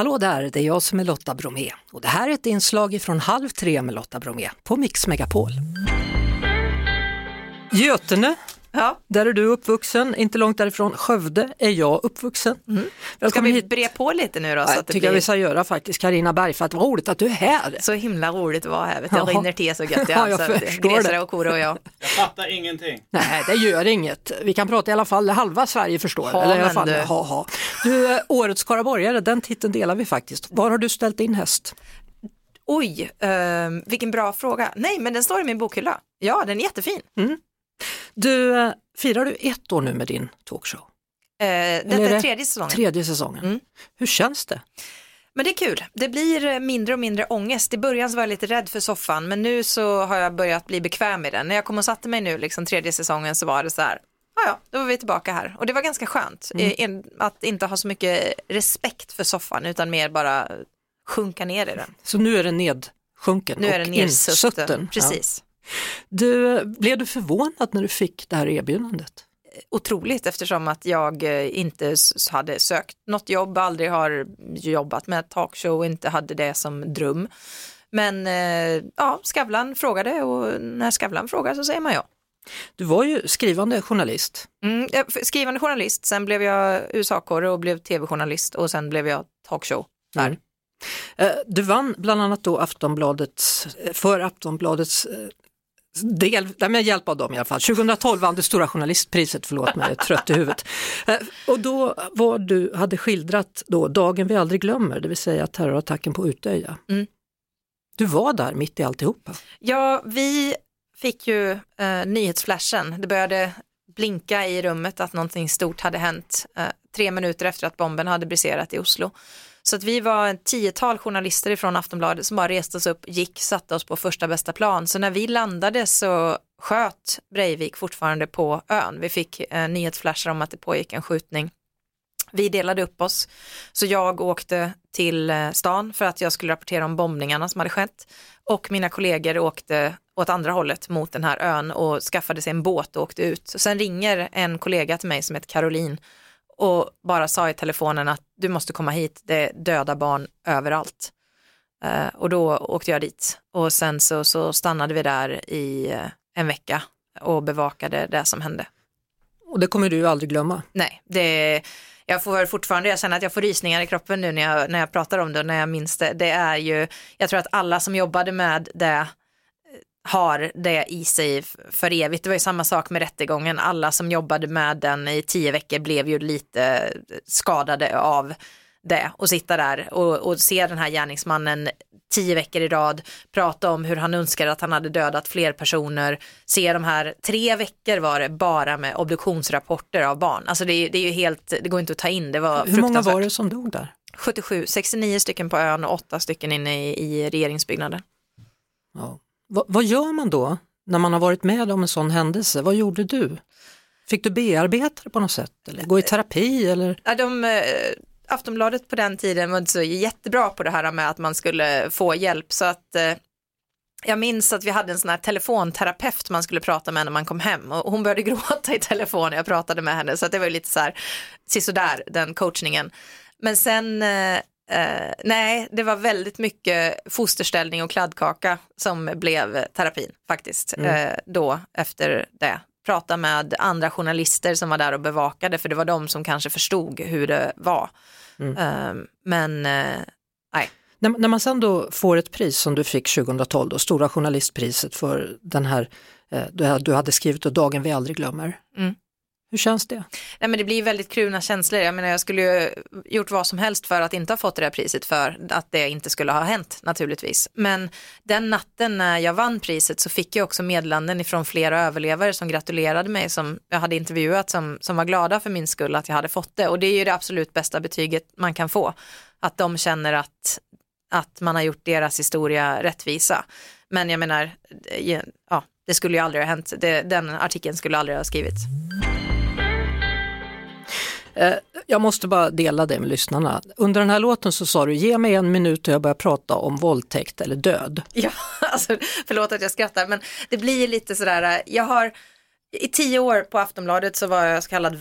Hallå där, det är jag som är Lotta Bromé och det här är ett inslag från Halv tre med Lotta Bromé på Mix Megapol. Götene, Ja. där är du uppvuxen, inte långt därifrån Skövde är jag uppvuxen. Mm. Ska vi hit. bre på lite nu då? Ja, Så jag att det tycker jag vi blir ska göra faktiskt, Karina Bergfeldt, vad roligt att du är här. så himla roligt att vara här. Vet. Jag rinner till så gött Ja, jag jag alltså. förstår det. och kor och jag. Jag fattar ingenting. Nej, det gör inget. Vi kan prata i alla fall, halva Sverige förstår. Ha, Eller i alla fall, du. ha, ha. du, eh, årets skaraborgare, den titeln delar vi faktiskt. Var har du ställt in häst? Oj, ehm, vilken bra fråga. Nej, men den står i min bokhylla. Ja, den är jättefin. Du, firar du ett år nu med din talkshow? Eh, detta är är det tredje säsongen. Tredje säsongen. Mm. Hur känns det? Men det är kul. Det blir mindre och mindre ångest. I början så var jag lite rädd för soffan, men nu så har jag börjat bli bekväm med den. När jag kom och satte mig nu, liksom tredje säsongen, så var det så här, ja ja, då var vi tillbaka här. Och det var ganska skönt Mm. eh, att inte ha så mycket respekt för soffan, utan mer bara sjunka ner i den. Så nu är den nedsjunken Nu är och den insutten. nersutten. Precis. Ja. Du, blev du förvånad när du fick det här erbjudandet? Otroligt eftersom att jag eh, inte hade sökt något jobb, aldrig har jobbat med talkshow, inte hade det som dröm. Men eh, ja, Skavlan frågade och när Skavlan frågar så säger man ja. Du var ju skrivande journalist. Mm, skrivande journalist, sen blev jag USA-korre och blev tv-journalist och sen blev jag talkshow. Där. Mm. Eh, Du vann bland annat då Aftonbladets, för Aftonbladets del, nej, med hjälp av dem i alla fall. 2012 vann du Stora Journalistpriset, förlåt mig, jag är trött i huvudet. Eh, Och då var du hade skildrat då Dagen vi aldrig glömmer, det vill säga terrorattacken på Utöja. Mm. Du var där mitt i alltihopa. Ja, vi fick ju eh, nyhetsflashen. Det började blinka i rummet att någonting stort hade hänt eh, tre minuter efter att bomben hade briserat i Oslo. Så att vi var ett tiotal journalister från Aftonbladet som bara reste oss upp, gick, satte oss på första bästa plan. Så när vi landade så sköt Breivik fortfarande på ön. Vi fick eh, nyhetsflashar om att det pågick en skjutning. Vi delade upp oss, så jag åkte till eh, stan för att jag skulle rapportera om bombningarna som hade skett och mina kollegor åkte åt andra hållet mot den här ön och skaffade sig en båt och åkte ut. Sen ringer en kollega till mig som heter Caroline och bara sa i telefonen att du måste komma hit, det är döda barn överallt. Eh, och då åkte jag dit och sen så, så stannade vi där i eh, en vecka och bevakade det som hände. Och det kommer du aldrig glömma. Nej, det, jag får fortfarande, jag känner att jag får rysningar i kroppen nu när jag, när jag pratar om det och när jag minns det. Det är ju, jag tror att alla som jobbade med det har det i sig för evigt. Det var ju samma sak med rättegången. Alla som jobbade med den i tio veckor blev ju lite skadade av det och sitta där och, och se den här gärningsmannen tio veckor i rad, prata om hur han önskade att han hade dödat fler personer, se de här, tre veckor var det bara med obduktionsrapporter av barn. Alltså det, är- det är ju helt, det går inte att ta in, det var Hur många var det som dog där? 77, 69 stycken på ön och åtta stycken inne i, i regeringsbyggnaden. Ja. Va, vad gör man då när man har varit med om en sån händelse? Vad gjorde du? Fick du bearbeta det på något sätt? Eller gå i terapi? Eller? Ja, de, eh, Aftonbladet på den tiden var inte så jättebra på det här med att man skulle få hjälp så att eh, jag minns att vi hade en sån här telefonterapeut man skulle prata med när man kom hem och hon började gråta i telefon när jag pratade med henne så att det var lite så här sisådär den coachningen. Men sen eh, eh, nej, det var väldigt mycket fosterställning och kladdkaka som blev terapin faktiskt eh, då efter det. Prata med andra journalister som var där och bevakade för det var de som kanske förstod hur det var. Eh, men eh, nej, När, när man sen då får ett pris som du fick 2012, då, Stora journalistpriset för den här, eh, du, du hade skrivit och Dagen vi aldrig glömmer. Mm. Hur känns det? Nej men det blir väldigt kruna känslor. Jag menar jag skulle ju gjort vad som helst för att inte ha fått det där priset för att det inte skulle ha hänt naturligtvis. Men den natten när jag vann priset så fick jag också meddelanden ifrån flera överlevare som gratulerade mig som jag hade intervjuat som, som var glada för min skull att jag hade fått det. Och det är ju det absolut bästa betyget man kan få. Att de känner att, att man har gjort deras historia rättvisa. Men jag menar, ja, det skulle ju aldrig ha hänt. Det, den artikeln skulle aldrig ha skrivits. Eh, jag måste bara dela det med lyssnarna. Under den här låten så sa du, ge mig en minut och jag börjar prata om våldtäkt eller död. Ja, alltså, förlåt att jag skrattar, men det blir lite sådär, eh, jag har, i tio år på Aftonbladet så var jag så kallad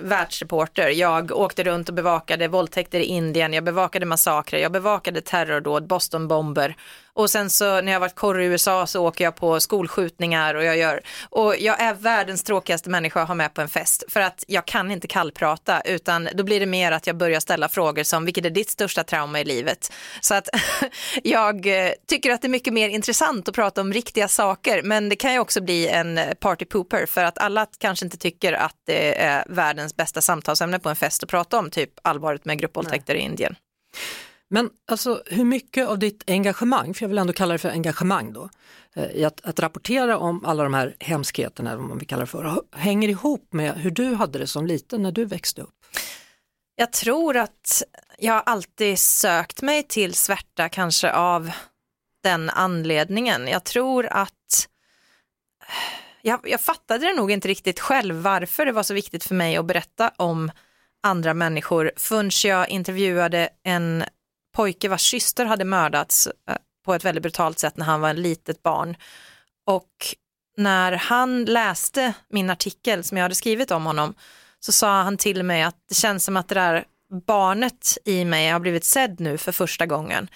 världsreporter. Jag åkte runt och bevakade våldtäkter i Indien, jag bevakade massakrer, jag bevakade terrordåd, Bostonbomber och sen så när jag varit korre i USA så åker jag på skolskjutningar och jag gör, och jag är världens tråkigaste människa att ha med på en fest för att jag kan inte kallprata utan då blir det mer att jag börjar ställa frågor som vilket är ditt största trauma i livet? Så att jag eh, tycker att det är mycket mer intressant att prata om riktiga saker men det kan ju också bli en party pooper för att alla kanske inte tycker att det är världens bästa samtalsämne på en fest att prata om typ allvaret med gruppvåldtäkter i Indien. Men alltså hur mycket av ditt engagemang, för jag vill ändå kalla det för engagemang då, eh, i att, att rapportera om alla de här hemskheterna, vad man vill kalla det för, hänger ihop med hur du hade det som liten när du växte upp? Jag tror att jag alltid sökt mig till svärta kanske av den anledningen. Jag tror att jag, jag fattade det nog inte riktigt själv varför det var så viktigt för mig att berätta om andra människor förrän jag intervjuade en pojke vars syster hade mördats eh, på ett väldigt brutalt sätt när han var ett litet barn. Och när han läste min artikel som jag hade skrivit om honom så sa han till mig att det känns som att det där barnet i mig har blivit sedd nu för första gången.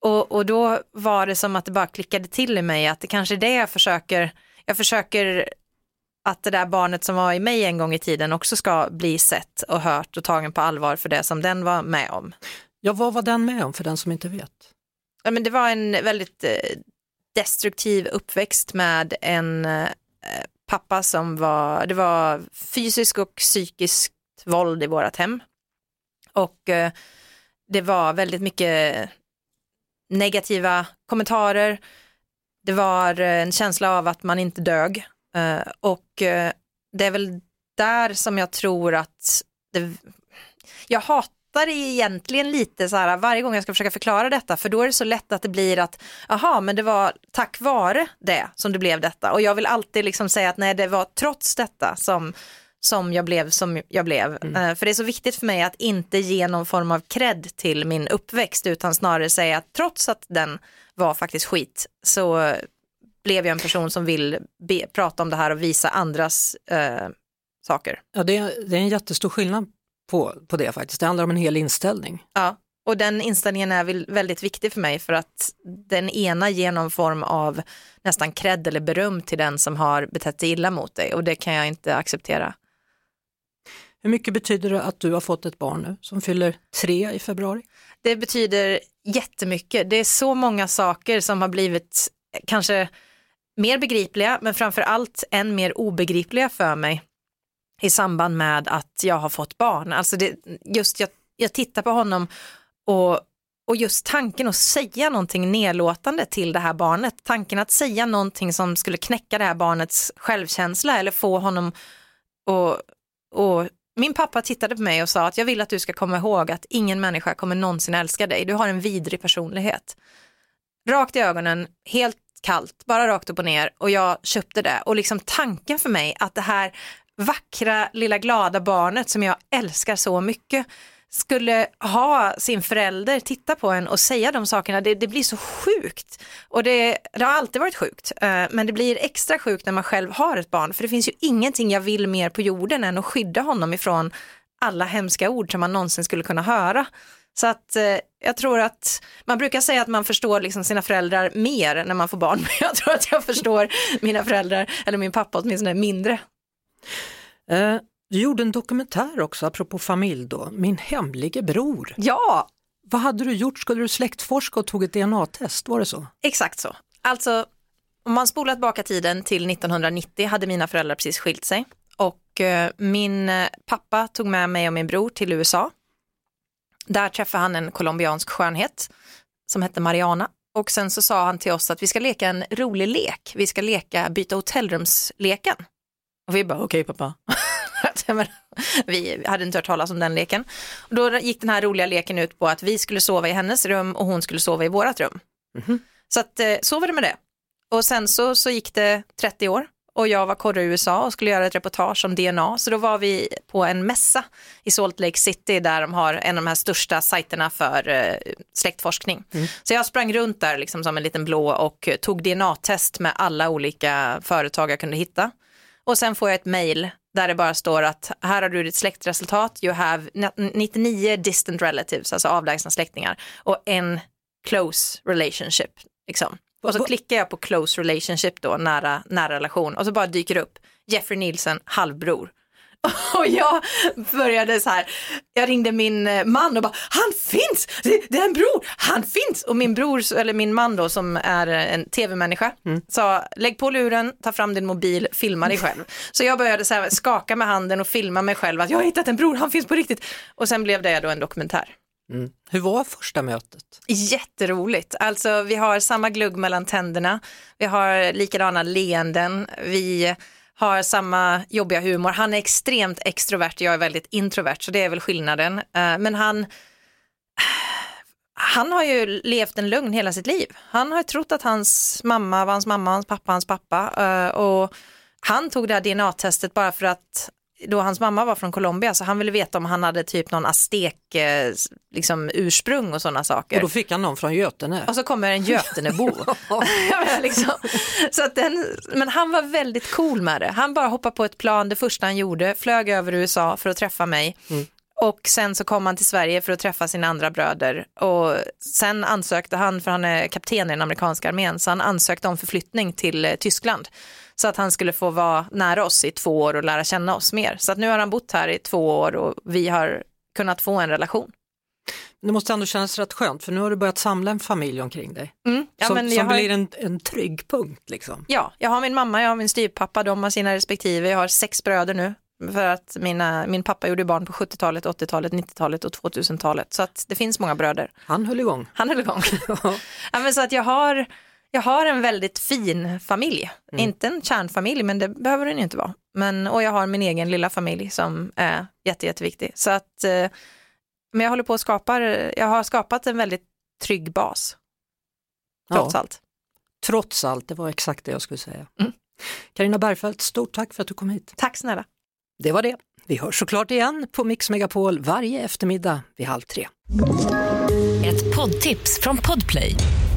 Och, och då var det som att det bara klickade till i mig att det kanske är det jag försöker, jag försöker att det där barnet som var i mig en gång i tiden också ska bli sett och hört och tagen på allvar för det som den var med om. Ja, vad var den med om för den som inte vet? Ja, men det var en väldigt eh, destruktiv uppväxt med en eh, pappa som var, det var fysiskt och psykiskt våld i vårat hem. Och eh, det var väldigt mycket negativa kommentarer. Det var en känsla av att man inte dög. Och det är väl där som jag tror att det, jag hatar fattar egentligen lite så här varje gång jag ska försöka förklara detta för då är det så lätt att det blir att aha men det var tack vare det som det blev detta och jag vill alltid liksom säga att nej det var trots detta som som jag blev som jag blev. Mm. Uh, för det är så viktigt för mig att inte ge någon form av cred till min uppväxt utan snarare säga att trots att den var faktiskt skit så blev jag en person som vill be, prata om det här och visa andras uh, saker. Ja, det är, det är en jättestor skillnad på, på det faktiskt. Det handlar om en hel inställning. Ja, och den inställningen är väldigt viktig för mig för att den ena ger någon form av nästan cred eller beröm till den som har betett sig illa mot dig och det kan jag inte acceptera. Hur mycket betyder det att du har fått ett barn nu som fyller tre i februari? Det betyder jättemycket. Det är så många saker som har blivit kanske mer begripliga men framför allt än mer obegripliga för mig i samband med att jag har fått barn. Alltså det, just jag, jag tittar på honom och, och just tanken att säga någonting nedlåtande till det här barnet, tanken att säga någonting som skulle knäcka det här barnets självkänsla eller få honom och, och min pappa tittade på mig och sa att jag vill att du ska komma ihåg att ingen människa kommer någonsin älska dig, du har en vidrig personlighet. Rakt i ögonen, helt kallt, bara rakt upp och ner och jag köpte det och liksom tanken för mig att det här vackra lilla glada barnet som jag älskar så mycket skulle ha sin förälder titta på en och säga de sakerna, det, det blir så sjukt. Och det, det, har alltid varit sjukt, eh, men det blir extra sjukt när man själv har ett barn, för det finns ju ingenting jag vill mer på jorden än att skydda honom ifrån alla hemska ord som man någonsin skulle kunna höra. Så att eh, jag tror att man brukar säga att man förstår liksom sina föräldrar mer när man får barn, men jag tror att jag förstår mina föräldrar, eller min pappa åtminstone, mindre. Eh, du gjorde en dokumentär också, apropå familj då, Min hemlige bror. Ja! Vad hade du gjort? Skulle du släktforska och tog ett DNA-test? Var det så? Exakt så. Alltså, om man spolar tillbaka tiden till 1990 hade mina föräldrar precis skilt sig och eh, min eh, pappa tog med mig och min bror till USA. Där träffade han en colombiansk skönhet som hette Mariana och sen så sa han till oss att vi ska leka en rolig lek. Vi ska leka byta hotellrumsleken. Och vi bara, okej okay, pappa. vi hade inte hört talas om den leken. Och då gick den här roliga leken ut på att vi skulle sova i hennes rum och hon skulle sova i vårat rum. Mm. Så att, eh, så var det med det. Och sen så, så gick det 30 år och jag var korre i USA och skulle göra ett reportage om DNA. Så då var vi på en mässa i Salt Lake City där de har en av de här största sajterna för eh, släktforskning. Mm. Så jag sprang runt där liksom som en liten blå och tog DNA-test med alla olika företag jag kunde hitta. Och sen får jag ett mail där det bara står att här har du ditt släktresultat, you have 99 distant relatives, alltså avlägsna släktingar, och en close relationship. Liksom. Och så klickar jag på close relationship då, nära, nära relation, och så bara dyker det upp Jeffrey Nielsen, halvbror. Och jag började så här, jag ringde min eh, man och bara, han finns, det, det är en bror, han finns. Och min bror, eller min man då som är en tv-människa, mm. sa, lägg på luren, ta fram din mobil, filma dig själv. Så jag började så här, skaka med handen och filma mig själv, att jag har hittat en bror, han finns på riktigt. Och sen blev det då en dokumentär. Mm. Hur var första mötet? Jätteroligt. Alltså vi har samma glugg mellan tänderna, vi har likadana leenden, vi har samma jobbiga humor. Han är extremt extrovert, jag är väldigt introvert, så det är väl skillnaden. Eh, men han, han har ju levt en lögn hela sitt liv. Han har trott att hans mamma var hans mamma, hans pappa, hans pappa. Eh, och han tog det här DNA-testet bara för att då hans mamma var från Colombia så han ville veta om han hade typ någon aztek eh, liksom, ursprung och sådana saker. Och då fick han någon från Götene. Och så kommer en Götenebo. liksom. så att den, men han var väldigt cool med det. Han bara hoppade på ett plan det första han gjorde, flög över USA för att träffa mig. Mm. Och sen så kom han till Sverige för att träffa sina andra bröder och sen ansökte han, för han är kapten i den amerikanska armén, så han ansökte om förflyttning till eh, Tyskland så att han skulle få vara nära oss i två år och lära känna oss mer. Så att nu har han bott här i två år och vi har kunnat få en relation. Det måste ändå kännas rätt skönt för nu har du börjat samla en familj omkring dig. Mm. Ja, som som har... blir en, en trygg punkt. Liksom. Ja, jag har min mamma, jag har min styvpappa, de har sina respektive, jag har sex bröder nu. För att mina, min pappa gjorde barn på 70-talet, 80-talet, 90-talet och 2000-talet. Så att det finns många bröder. Han höll igång. Han höll igång. ja, men så att jag har jag har en väldigt fin familj. Mm. Inte en kärnfamilj, men det behöver den inte vara. Men, och jag har min egen lilla familj som är jätte, jätteviktig. Så att, eh, men jag håller på att skapa, jag har skapat en väldigt trygg bas. Trots ja. allt. Trots allt, det var exakt det jag skulle säga. Karina mm. Bergfeldt, stort tack för att du kom hit. Tack snälla. Det var det. Vi hörs såklart igen på Mix Megapol varje eftermiddag vid halv tre. Ett poddtips från Podplay.